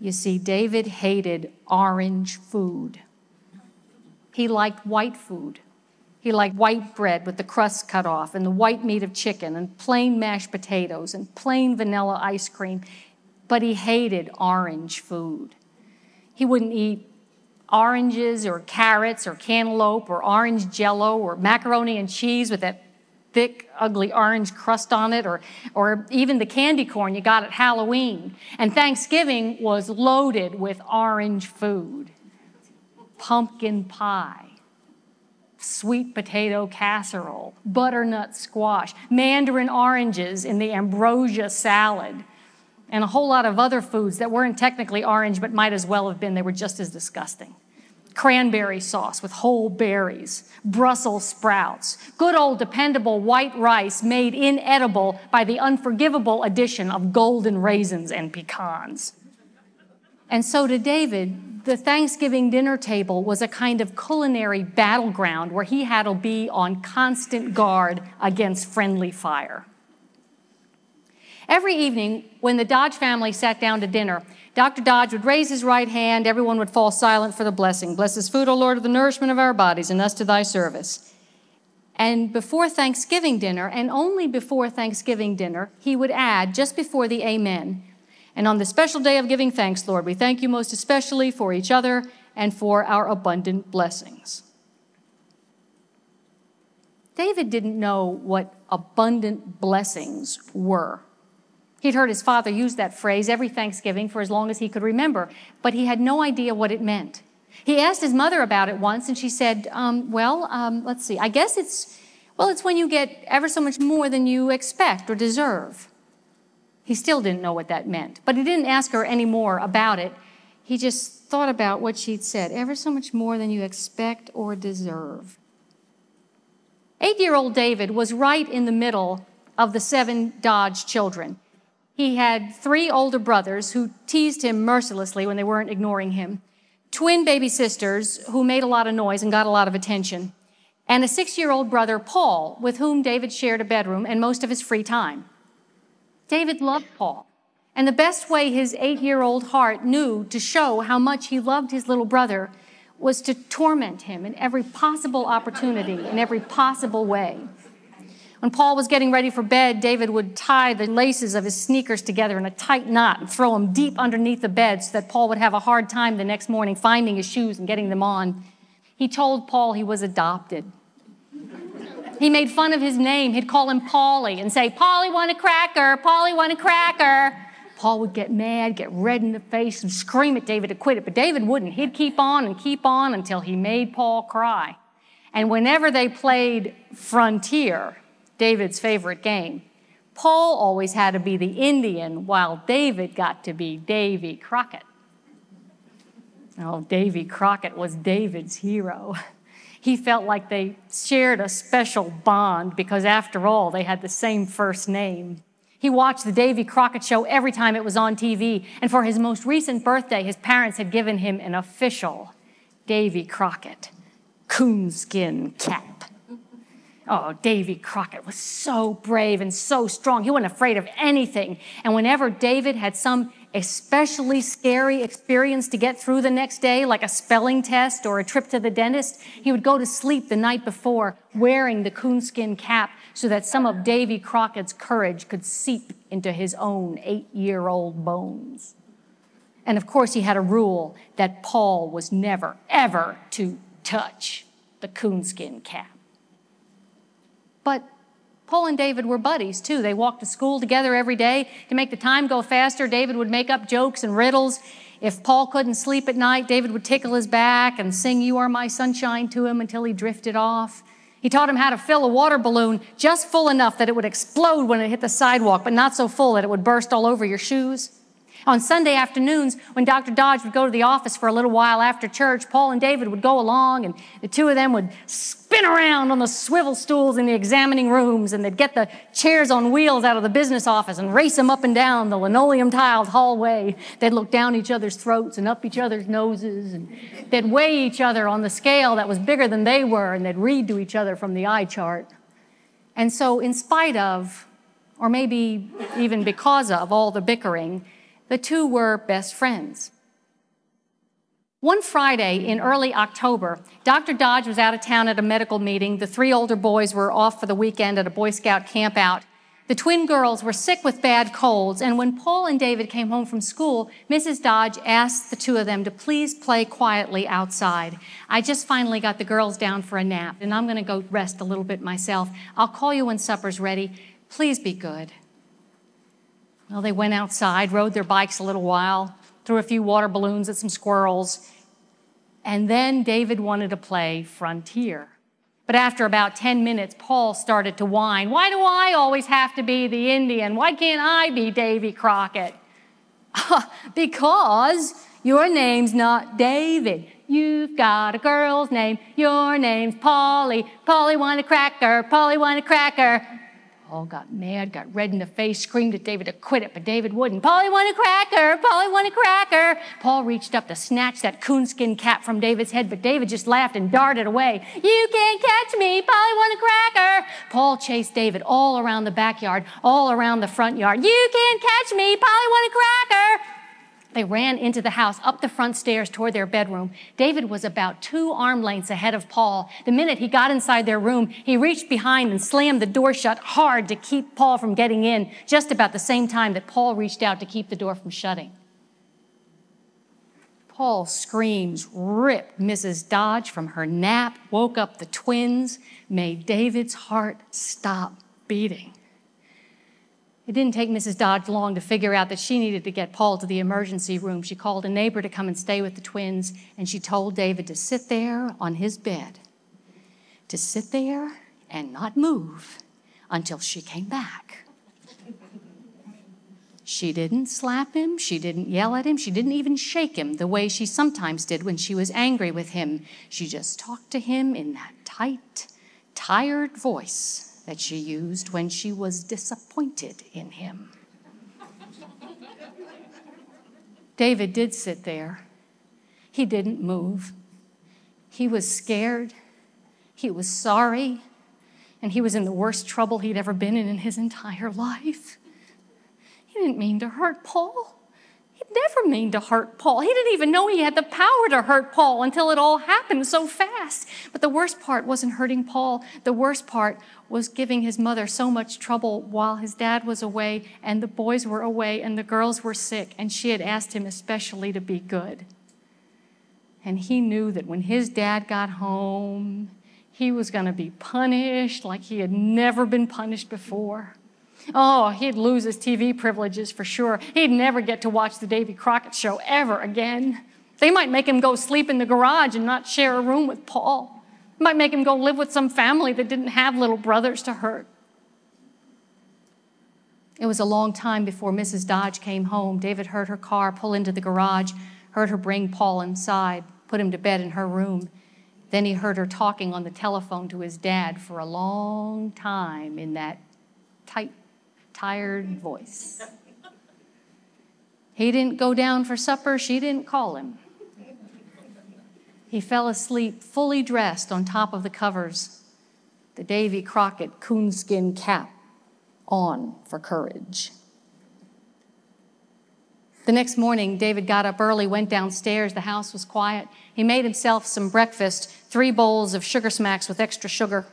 You see, David hated orange food. He liked white food. He liked white bread with the crust cut off, and the white meat of chicken, and plain mashed potatoes, and plain vanilla ice cream. But he hated orange food. He wouldn't eat oranges or carrots or cantaloupe or orange jello or macaroni and cheese with that thick, ugly orange crust on it, or, or even the candy corn you got at Halloween. And Thanksgiving was loaded with orange food pumpkin pie, sweet potato casserole, butternut squash, mandarin oranges in the ambrosia salad, and a whole lot of other foods that weren't technically orange but might as well have been. They were just as disgusting cranberry sauce with whole berries, Brussels sprouts, good old dependable white rice made inedible by the unforgivable addition of golden raisins and pecans. And so to David, the Thanksgiving dinner table was a kind of culinary battleground where he had to be on constant guard against friendly fire. Every evening, when the Dodge family sat down to dinner, Dr. Dodge would raise his right hand, everyone would fall silent for the blessing. Bless this food, O Lord, of the nourishment of our bodies, and us to thy service. And before Thanksgiving dinner, and only before Thanksgiving dinner, he would add, just before the Amen, and on the special day of giving thanks, Lord, we thank you most especially for each other and for our abundant blessings. David didn't know what abundant blessings were. He'd heard his father use that phrase every Thanksgiving for as long as he could remember, but he had no idea what it meant. He asked his mother about it once, and she said, um, Well, um, let's see, I guess it's, well, it's when you get ever so much more than you expect or deserve. He still didn't know what that meant, but he didn't ask her any more about it. He just thought about what she'd said ever so much more than you expect or deserve. Eight year old David was right in the middle of the seven Dodge children. He had three older brothers who teased him mercilessly when they weren't ignoring him, twin baby sisters who made a lot of noise and got a lot of attention, and a six year old brother, Paul, with whom David shared a bedroom and most of his free time. David loved Paul. And the best way his eight year old heart knew to show how much he loved his little brother was to torment him in every possible opportunity, in every possible way. When Paul was getting ready for bed, David would tie the laces of his sneakers together in a tight knot and throw them deep underneath the bed so that Paul would have a hard time the next morning finding his shoes and getting them on. He told Paul he was adopted. He made fun of his name. He'd call him Polly and say, Polly want a cracker, Polly want a cracker. Paul would get mad, get red in the face, and scream at David to quit it. But David wouldn't. He'd keep on and keep on until he made Paul cry. And whenever they played Frontier, David's favorite game. Paul always had to be the Indian, while David got to be Davy Crockett. Oh, Davy Crockett was David's hero. He felt like they shared a special bond because, after all, they had the same first name. He watched the Davy Crockett show every time it was on TV, and for his most recent birthday, his parents had given him an official Davy Crockett coonskin cap. Oh, Davy Crockett was so brave and so strong. He wasn't afraid of anything. And whenever David had some especially scary experience to get through the next day, like a spelling test or a trip to the dentist, he would go to sleep the night before wearing the coonskin cap so that some of Davy Crockett's courage could seep into his own eight year old bones. And of course, he had a rule that Paul was never, ever to touch the coonskin cap. But Paul and David were buddies too. They walked to school together every day. To make the time go faster, David would make up jokes and riddles. If Paul couldn't sleep at night, David would tickle his back and sing You Are My Sunshine to him until he drifted off. He taught him how to fill a water balloon just full enough that it would explode when it hit the sidewalk, but not so full that it would burst all over your shoes. On Sunday afternoons, when Dr. Dodge would go to the office for a little while after church, Paul and David would go along, and the two of them would spin around on the swivel stools in the examining rooms, and they'd get the chairs on wheels out of the business office and race them up and down the linoleum tiled hallway. They'd look down each other's throats and up each other's noses, and they'd weigh each other on the scale that was bigger than they were, and they'd read to each other from the eye chart. And so, in spite of, or maybe even because of, all the bickering, the two were best friends. One Friday in early October, Dr. Dodge was out of town at a medical meeting. The three older boys were off for the weekend at a Boy Scout campout. The twin girls were sick with bad colds, and when Paul and David came home from school, Mrs. Dodge asked the two of them to please play quietly outside. I just finally got the girls down for a nap, and I'm going to go rest a little bit myself. I'll call you when supper's ready. Please be good. Well, they went outside, rode their bikes a little while, threw a few water balloons at some squirrels, and then David wanted to play Frontier. But after about 10 minutes, Paul started to whine. Why do I always have to be the Indian? Why can't I be Davy Crockett? because your name's not David. You've got a girl's name. Your name's Polly. Polly want a cracker. Polly want a cracker. Paul got mad, got red in the face, screamed at David to quit it, but David wouldn't. Polly want a cracker, Polly want a cracker. Paul reached up to snatch that coonskin cap from David's head, but David just laughed and darted away. You can't catch me, Polly want a cracker. Paul chased David all around the backyard, all around the front yard. You can't catch me, Polly want a cracker. They ran into the house, up the front stairs toward their bedroom. David was about two arm lengths ahead of Paul. The minute he got inside their room, he reached behind and slammed the door shut hard to keep Paul from getting in, just about the same time that Paul reached out to keep the door from shutting. Paul's screams ripped Mrs. Dodge from her nap, woke up the twins, made David's heart stop beating. It didn't take Mrs. Dodge long to figure out that she needed to get Paul to the emergency room. She called a neighbor to come and stay with the twins, and she told David to sit there on his bed, to sit there and not move until she came back. She didn't slap him, she didn't yell at him, she didn't even shake him the way she sometimes did when she was angry with him. She just talked to him in that tight, tired voice that she used when she was disappointed in him. David did sit there. He didn't move. He was scared. He was sorry. And he was in the worst trouble he'd ever been in in his entire life. He didn't mean to hurt Paul never mean to hurt Paul. He didn't even know he had the power to hurt Paul until it all happened so fast. But the worst part wasn't hurting Paul. The worst part was giving his mother so much trouble while his dad was away and the boys were away and the girls were sick, and she had asked him especially to be good. And he knew that when his dad got home, he was going to be punished like he had never been punished before. Oh, he'd lose his TV privileges for sure. He'd never get to watch the Davy Crockett show ever again. They might make him go sleep in the garage and not share a room with Paul. Might make him go live with some family that didn't have little brothers to hurt. It was a long time before Mrs. Dodge came home. David heard her car pull into the garage, heard her bring Paul inside, put him to bed in her room. Then he heard her talking on the telephone to his dad for a long time in that tight tired voice. He didn't go down for supper, she didn't call him. He fell asleep fully dressed on top of the covers, the Davy Crockett coonskin cap on for courage. The next morning, David got up early, went downstairs. The house was quiet. He made himself some breakfast three bowls of sugar smacks with extra sugar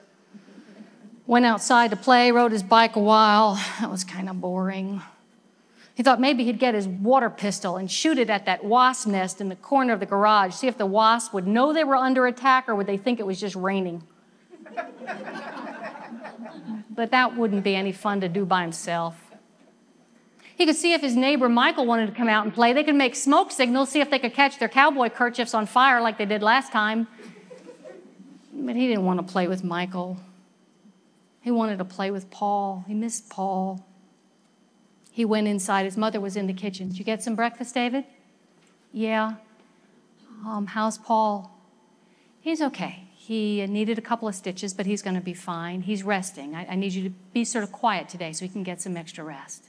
Went outside to play, rode his bike a while. That was kind of boring. He thought maybe he'd get his water pistol and shoot it at that wasp nest in the corner of the garage, see if the wasp would know they were under attack or would they think it was just raining. but that wouldn't be any fun to do by himself. He could see if his neighbor Michael wanted to come out and play. They could make smoke signals, see if they could catch their cowboy kerchiefs on fire like they did last time. But he didn't want to play with Michael. He wanted to play with Paul. He missed Paul. He went inside. His mother was in the kitchen. Did you get some breakfast, David? Yeah. Um, how's Paul? He's okay. He needed a couple of stitches, but he's going to be fine. He's resting. I, I need you to be sort of quiet today so he can get some extra rest.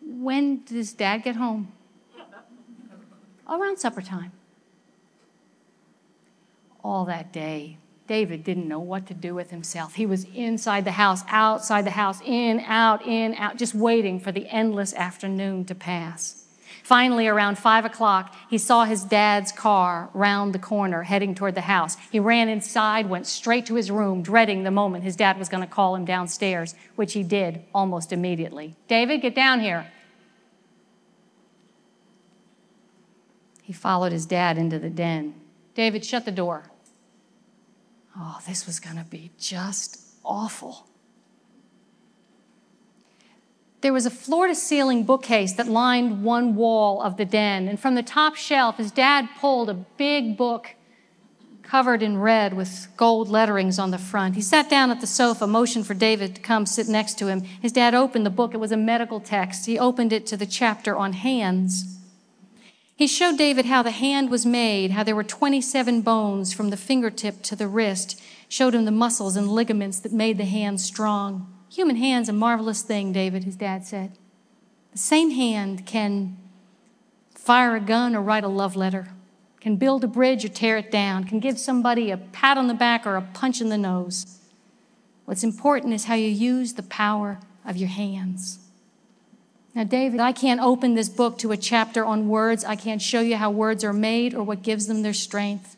When does dad get home? Around supper time. All that day, David didn't know what to do with himself. He was inside the house, outside the house, in, out, in, out, just waiting for the endless afternoon to pass. Finally, around five o'clock, he saw his dad's car round the corner heading toward the house. He ran inside, went straight to his room, dreading the moment his dad was going to call him downstairs, which he did almost immediately. David, get down here. He followed his dad into the den. David, shut the door. Oh, this was going to be just awful. There was a floor to ceiling bookcase that lined one wall of the den, and from the top shelf, his dad pulled a big book covered in red with gold letterings on the front. He sat down at the sofa, motioned for David to come sit next to him. His dad opened the book. It was a medical text. He opened it to the chapter on hands. He showed David how the hand was made, how there were 27 bones from the fingertip to the wrist, showed him the muscles and ligaments that made the hand strong. Human hand's a marvelous thing, David, his dad said. The same hand can fire a gun or write a love letter, can build a bridge or tear it down, can give somebody a pat on the back or a punch in the nose. What's important is how you use the power of your hands. Now, David, I can't open this book to a chapter on words. I can't show you how words are made or what gives them their strength.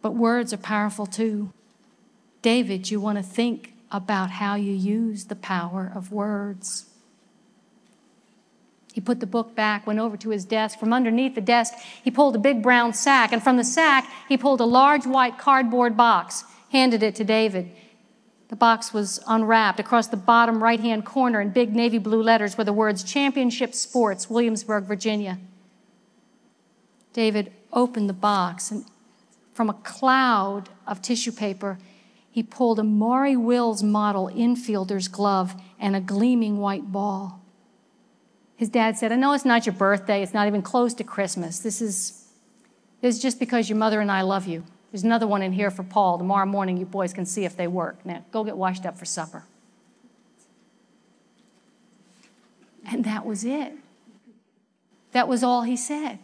But words are powerful too. David, you want to think about how you use the power of words. He put the book back, went over to his desk. From underneath the desk, he pulled a big brown sack, and from the sack, he pulled a large white cardboard box, handed it to David. The box was unwrapped. Across the bottom right hand corner, in big navy blue letters, were the words Championship Sports, Williamsburg, Virginia. David opened the box, and from a cloud of tissue paper, he pulled a Maury Wills model infielder's glove and a gleaming white ball. His dad said, I know it's not your birthday, it's not even close to Christmas. This is, this is just because your mother and I love you. There's another one in here for Paul. Tomorrow morning, you boys can see if they work. Now, go get washed up for supper. And that was it. That was all he said.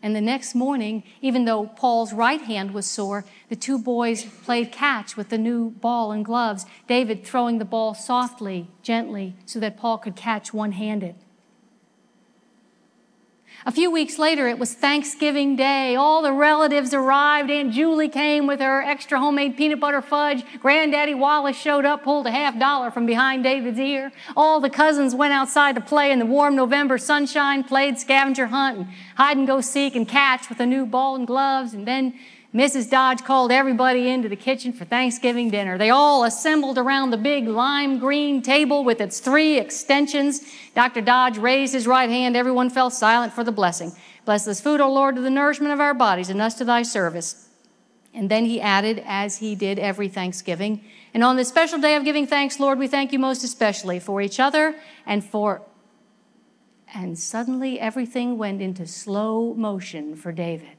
And the next morning, even though Paul's right hand was sore, the two boys played catch with the new ball and gloves, David throwing the ball softly, gently, so that Paul could catch one handed. A few weeks later, it was Thanksgiving Day. All the relatives arrived. Aunt Julie came with her extra homemade peanut butter fudge. Granddaddy Wallace showed up, pulled a half dollar from behind David's ear. All the cousins went outside to play in the warm November sunshine, played scavenger hunt and hide and go seek and catch with a new ball and gloves. And then Mrs. Dodge called everybody into the kitchen for Thanksgiving dinner. They all assembled around the big lime green table with its three extensions. Dr. Dodge raised his right hand. Everyone fell silent for the blessing. Bless this food, O Lord, to the nourishment of our bodies and us to thy service. And then he added, as he did every Thanksgiving, and on this special day of giving thanks, Lord, we thank you most especially for each other and for. And suddenly everything went into slow motion for David.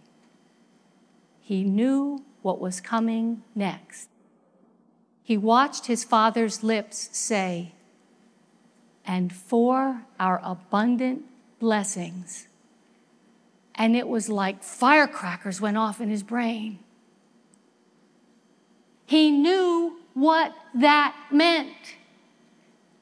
He knew what was coming next. He watched his father's lips say, and for our abundant blessings. And it was like firecrackers went off in his brain. He knew what that meant.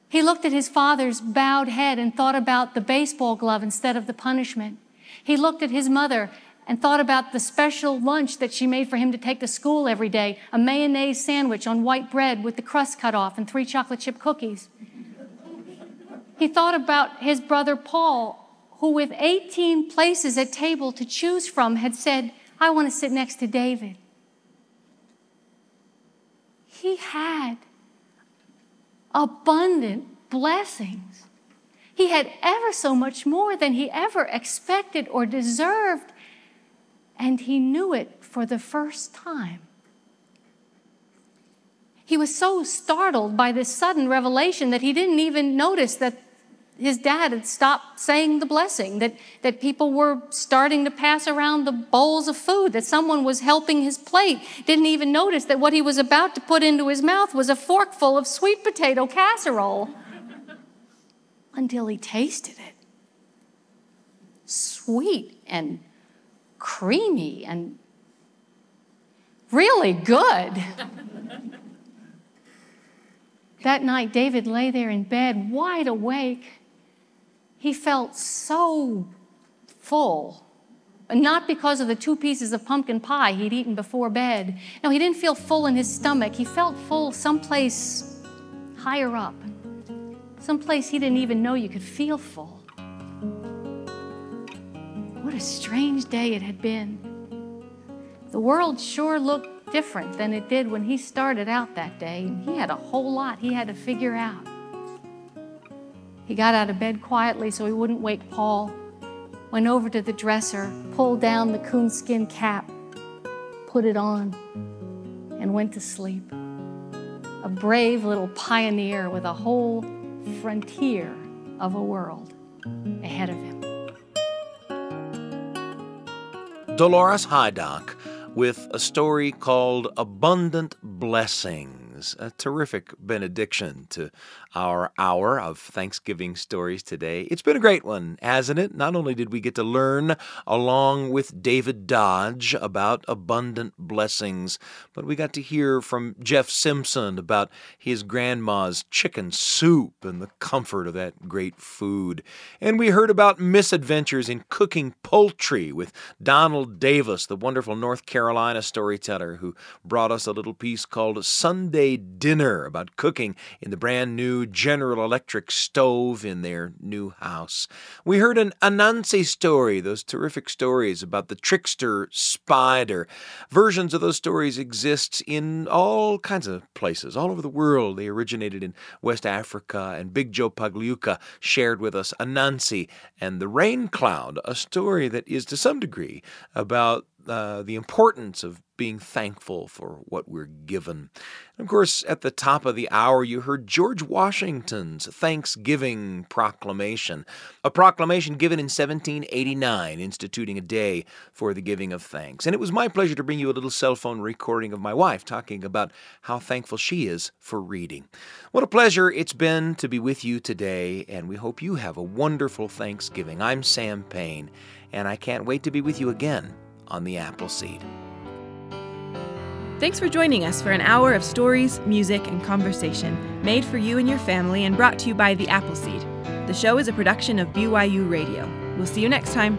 He looked at his father's bowed head and thought about the baseball glove instead of the punishment. He looked at his mother and thought about the special lunch that she made for him to take to school every day a mayonnaise sandwich on white bread with the crust cut off and three chocolate chip cookies. he thought about his brother Paul, who, with 18 places at table to choose from, had said, I want to sit next to David. He had abundant blessings. He had ever so much more than he ever expected or deserved and he knew it for the first time. He was so startled by this sudden revelation that he didn't even notice that his dad had stopped saying the blessing, that, that people were starting to pass around the bowls of food, that someone was helping his plate. Didn't even notice that what he was about to put into his mouth was a forkful of sweet potato casserole until he tasted it. Sweet and creamy and really good. that night, David lay there in bed, wide awake, he felt so full. Not because of the two pieces of pumpkin pie he'd eaten before bed. No, he didn't feel full in his stomach. He felt full someplace higher up, someplace he didn't even know you could feel full. What a strange day it had been. The world sure looked different than it did when he started out that day, and he had a whole lot he had to figure out. He got out of bed quietly so he wouldn't wake Paul, went over to the dresser, pulled down the coonskin cap, put it on, and went to sleep. A brave little pioneer with a whole frontier of a world ahead of him. Dolores Hydock with a story called Abundant A terrific benediction to our hour of Thanksgiving stories today. It's been a great one, hasn't it? Not only did we get to learn along with David Dodge about abundant blessings, but we got to hear from Jeff Simpson about his grandma's chicken soup and the comfort of that great food. And we heard about misadventures in cooking poultry with Donald Davis, the wonderful North Carolina storyteller who brought us a little piece called Dinner about cooking in the brand new General Electric stove in their new house. We heard an Anansi story, those terrific stories about the trickster spider. Versions of those stories exist in all kinds of places, all over the world. They originated in West Africa, and Big Joe Pagliuca shared with us Anansi and the Rain Cloud, a story that is to some degree about uh, the importance of being thankful for what we're given. And of course, at the top of the hour, you heard George Washington's Thanksgiving Proclamation, a proclamation given in 1789, instituting a day for the giving of thanks. And it was my pleasure to bring you a little cell phone recording of my wife talking about how thankful she is for reading. What a pleasure it's been to be with you today, and we hope you have a wonderful Thanksgiving. I'm Sam Payne, and I can't wait to be with you again on the Apple Seed. Thanks for joining us for an hour of stories, music, and conversation made for you and your family and brought to you by the Apple Seed. The show is a production of BYU Radio. We'll see you next time.